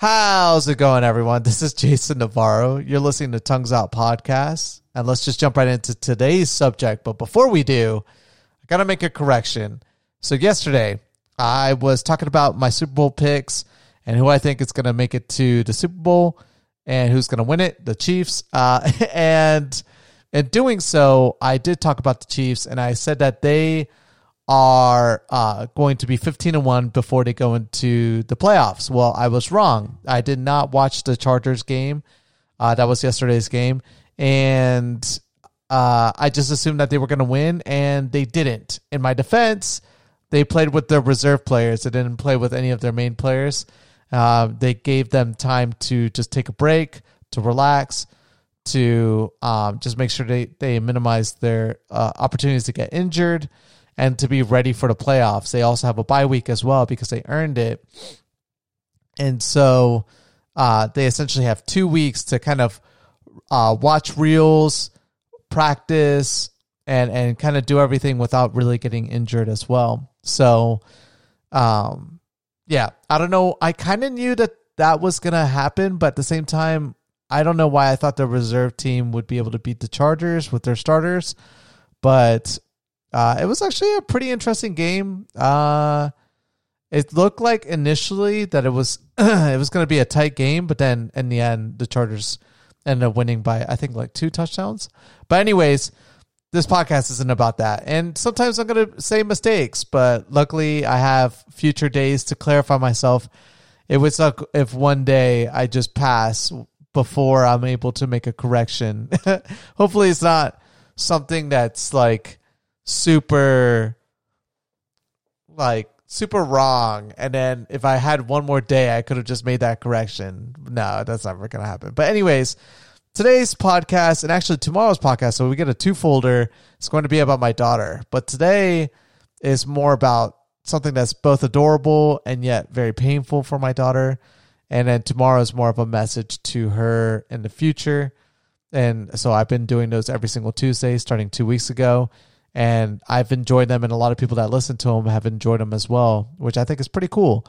How's it going, everyone? This is Jason Navarro. You're listening to Tongues Out Podcast. And let's just jump right into today's subject. But before we do, I got to make a correction. So, yesterday, I was talking about my Super Bowl picks and who I think is going to make it to the Super Bowl and who's going to win it the Chiefs. Uh, and in doing so, I did talk about the Chiefs and I said that they are uh, going to be 15 and 1 before they go into the playoffs. Well, I was wrong. I did not watch the Chargers game. Uh, that was yesterday's game. And uh, I just assumed that they were going to win, and they didn't. In my defense, they played with their reserve players. They didn't play with any of their main players. Uh, they gave them time to just take a break, to relax, to um, just make sure they, they minimize their uh, opportunities to get injured and to be ready for the playoffs. They also have a bye week as well because they earned it. And so uh, they essentially have two weeks to kind of uh, watch reels, practice, and, and kind of do everything without really getting injured as well. So, um, yeah, I don't know. I kind of knew that that was going to happen, but at the same time, I don't know why I thought the reserve team would be able to beat the Chargers with their starters. But uh, it was actually a pretty interesting game. Uh, it looked like initially that it was it was going to be a tight game, but then in the end, the Chargers ended up winning by I think like two touchdowns. But anyways, this podcast isn't about that, and sometimes I'm going to say mistakes, but luckily I have future days to clarify myself. It would suck if one day I just pass before I'm able to make a correction. Hopefully, it's not something that's like super like super wrong. And then if i had one more day i could have just made that correction. No that's never gonna happen. But anyways today's podcast and actually tomorrow's podcast so we get a two folder it's going to be about my daughter. But today is more about something that's both adorable and yet very painful for my daughter. And then tomorrow is more of a message to her in the future. And so i've been doing those every single tuesday starting two weeks ago and I've enjoyed them, and a lot of people that listen to them have enjoyed them as well, which I think is pretty cool.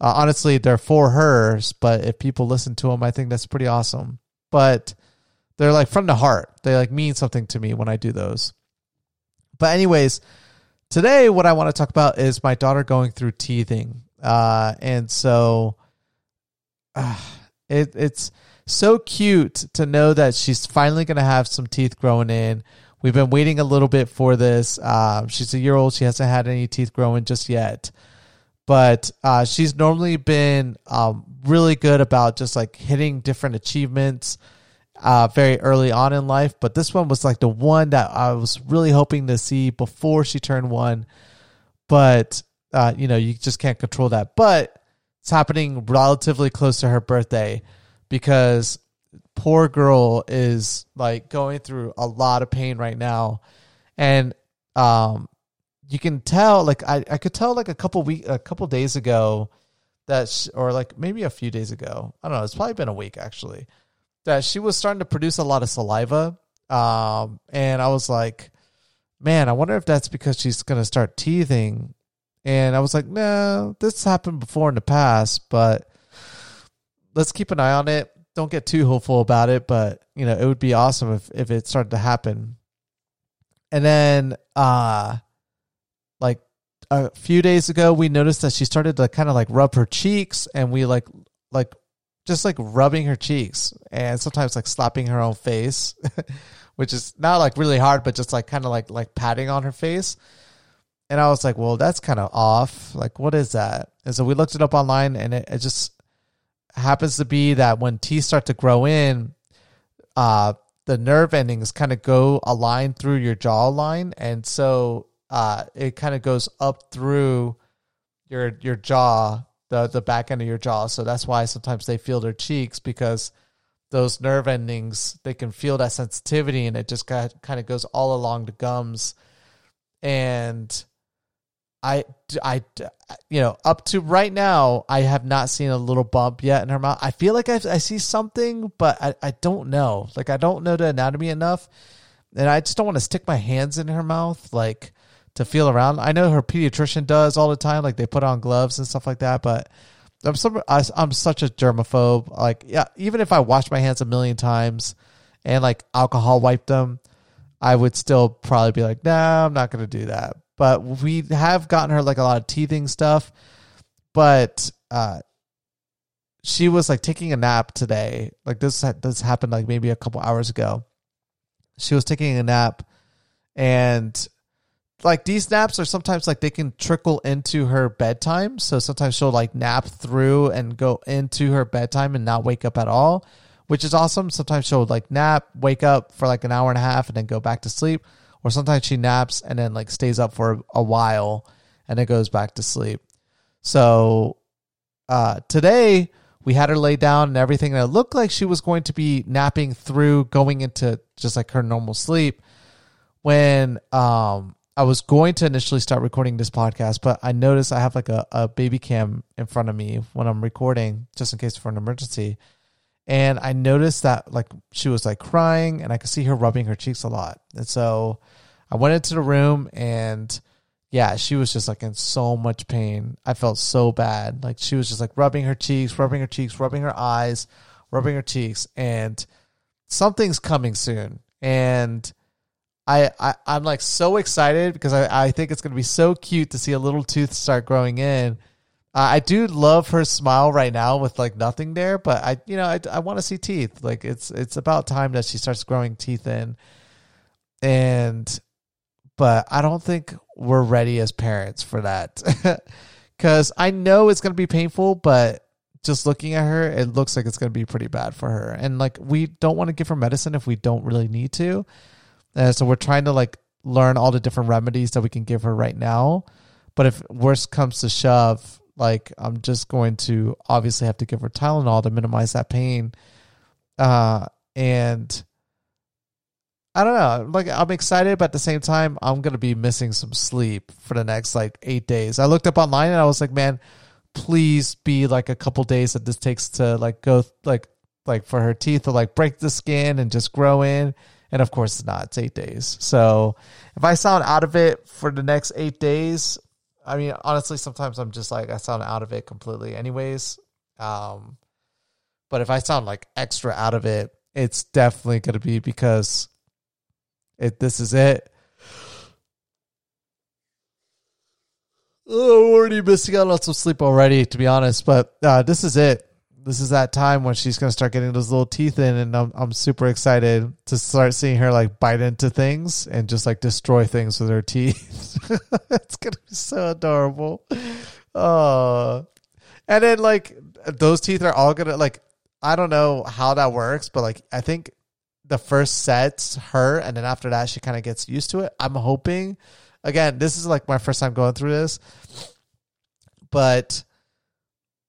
Uh, honestly, they're for hers, but if people listen to them, I think that's pretty awesome. But they're like from the heart; they like mean something to me when I do those. But anyways, today what I want to talk about is my daughter going through teething, uh, and so uh, it, it's so cute to know that she's finally going to have some teeth growing in We've been waiting a little bit for this. Uh, she's a year old. She hasn't had any teeth growing just yet. But uh, she's normally been um, really good about just like hitting different achievements uh, very early on in life. But this one was like the one that I was really hoping to see before she turned one. But, uh, you know, you just can't control that. But it's happening relatively close to her birthday because poor girl is like going through a lot of pain right now. And um you can tell like i, I could tell like a couple week a couple days ago that she, or like maybe a few days ago. I don't know. It's probably been a week actually that she was starting to produce a lot of saliva. Um and i was like man i wonder if that's because she's going to start teething. And i was like no this happened before in the past but let's keep an eye on it don't get too hopeful about it, but you know, it would be awesome if if it started to happen. And then uh like a few days ago we noticed that she started to kind of like rub her cheeks and we like like just like rubbing her cheeks and sometimes like slapping her own face, which is not like really hard, but just like kind of like like patting on her face. And I was like, well, that's kind of off. Like, what is that? And so we looked it up online and it, it just happens to be that when teeth start to grow in, uh, the nerve endings kind of go a line through your jawline, and so uh, it kind of goes up through your your jaw, the the back end of your jaw. So that's why sometimes they feel their cheeks because those nerve endings they can feel that sensitivity, and it just kind of goes all along the gums, and I, I, you know, up to right now, I have not seen a little bump yet in her mouth. I feel like I, I see something, but I, I don't know. Like, I don't know the anatomy enough. And I just don't want to stick my hands in her mouth, like, to feel around. I know her pediatrician does all the time. Like, they put on gloves and stuff like that. But I'm some I, I'm such a germaphobe. Like yeah, even if I wash my hands a million times and like alcohol wipe them, I would still probably be like, nah, I'm not gonna do that. But we have gotten her like a lot of teething stuff. But uh she was like taking a nap today. Like this this happened like maybe a couple hours ago. She was taking a nap and like these naps are sometimes like they can trickle into her bedtime. So sometimes she'll like nap through and go into her bedtime and not wake up at all, which is awesome. Sometimes she'll like nap, wake up for like an hour and a half and then go back to sleep. Or sometimes she naps and then like stays up for a while and then goes back to sleep. So uh today we had her lay down and everything it looked like she was going to be napping through going into just like her normal sleep when um I was going to initially start recording this podcast, but I noticed I have like a, a baby cam in front of me when I'm recording, just in case for an emergency. And I noticed that like she was like crying and I could see her rubbing her cheeks a lot. And so I went into the room and yeah, she was just like in so much pain. I felt so bad. Like she was just like rubbing her cheeks, rubbing her cheeks, rubbing her eyes, rubbing her cheeks. And something's coming soon. And I, I I'm like so excited because I, I think it's gonna be so cute to see a little tooth start growing in. Uh, I do love her smile right now with like nothing there, but I you know I, I want to see teeth. Like it's it's about time that she starts growing teeth in, and but I don't think we're ready as parents for that because I know it's gonna be painful, but just looking at her, it looks like it's gonna be pretty bad for her, and like we don't want to give her medicine if we don't really need to and so we're trying to like learn all the different remedies that we can give her right now. But if worst comes to shove, like I'm just going to obviously have to give her Tylenol to minimize that pain. Uh, and I don't know, like I'm excited, but at the same time, I'm gonna be missing some sleep for the next like eight days. I looked up online and I was like, man, please be like a couple days that this takes to like go like like for her teeth to like break the skin and just grow in and of course, it's not. It's eight days. So if I sound out of it for the next eight days, I mean, honestly, sometimes I'm just like, I sound out of it completely, anyways. Um, but if I sound like extra out of it, it's definitely going to be because it. This is it. Oh, already missing out on some sleep already, to be honest. But uh, this is it this is that time when she's gonna start getting those little teeth in, and I'm I'm super excited to start seeing her like bite into things and just like destroy things with her teeth. it's gonna be so adorable. Oh, and then like those teeth are all gonna like I don't know how that works, but like I think the first set's her, and then after that she kind of gets used to it. I'm hoping. Again, this is like my first time going through this, but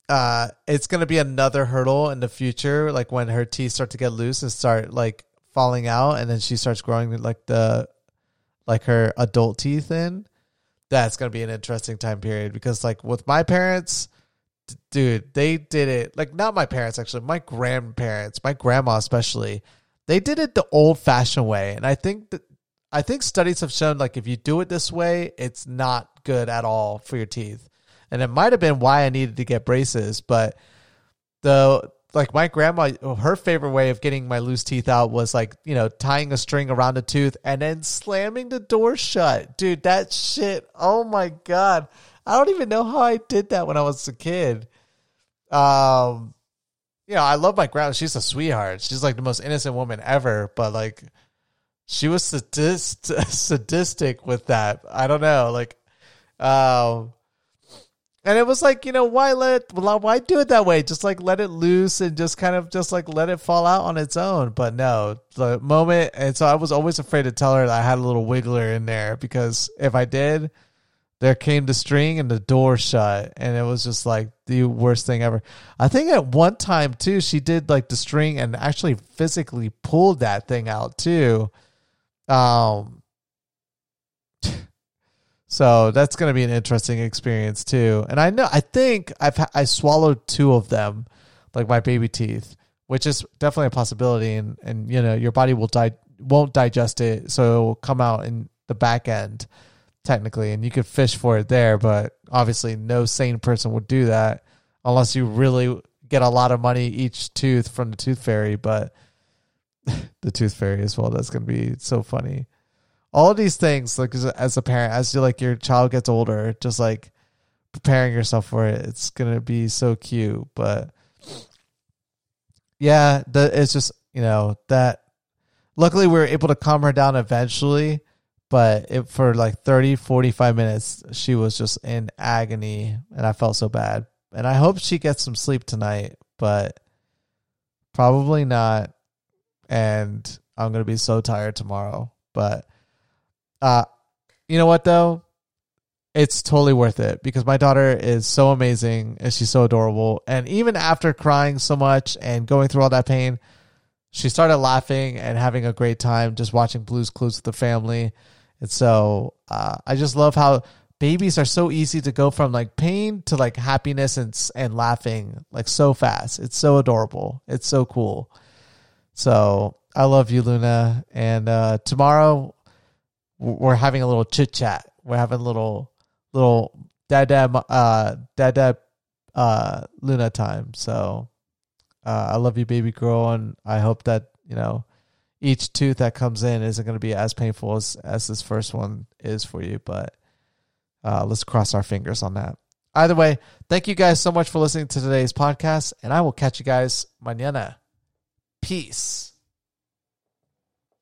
uh it's gonna be another hurdle in the future like when her teeth start to get loose and start like falling out and then she starts growing like the like her adult teeth in that's gonna be an interesting time period. Because like with my parents dude they did it like not my parents actually my grandparents my grandma especially they did it the old fashioned way. And i think that i think studies have shown like if you do it this way it's not good at all for your teeth and it might have been why I needed to get braces. But the like my grandma, her favorite way of getting my loose teeth out was like you know tying a string around a tooth and then slamming the door shut. Dude, that shit. Oh my god, I don't even know how I did that when I was a kid. Um, you know, I love my grandma. She's a sweetheart. She's like the most innocent woman ever. But like, she was sadist- sadistic with that. I don't know. Like, um, and it was like, you know, why let why do it that way? Just like let it loose and just kind of just like let it fall out on its own. But no, the moment and so I was always afraid to tell her that I had a little wiggler in there because if I did, there came the string and the door shut and it was just like the worst thing ever. I think at one time too, she did like the string and actually physically pulled that thing out too. Um so that's going to be an interesting experience too. And I know, I think I've I swallowed two of them, like my baby teeth, which is definitely a possibility. And and you know, your body will die won't digest it, so it will come out in the back end technically, and you could fish for it there. But obviously, no sane person would do that unless you really get a lot of money each tooth from the tooth fairy. But the tooth fairy as well. That's gonna be so funny. All these things, like as a, as a parent, as you like your child gets older, just like preparing yourself for it, it's gonna be so cute. But yeah, the, it's just you know that. Luckily, we were able to calm her down eventually, but it, for like 30, 45 minutes, she was just in agony, and I felt so bad. And I hope she gets some sleep tonight, but probably not and I'm gonna be so tired tomorrow. But uh you know what though? It's totally worth it because my daughter is so amazing and she's so adorable. And even after crying so much and going through all that pain, she started laughing and having a great time just watching Blue's Clues with the family. And so uh, I just love how babies are so easy to go from like pain to like happiness and and laughing like so fast. It's so adorable. It's so cool. So I love you, Luna. And uh, tomorrow we're having a little chit chat. We're having a little little dad dad uh dad dad uh Luna time. So uh, I love you, baby girl, and I hope that you know each tooth that comes in isn't going to be as painful as as this first one is for you. But uh, let's cross our fingers on that. Either way, thank you guys so much for listening to today's podcast, and I will catch you guys mañana. Peace.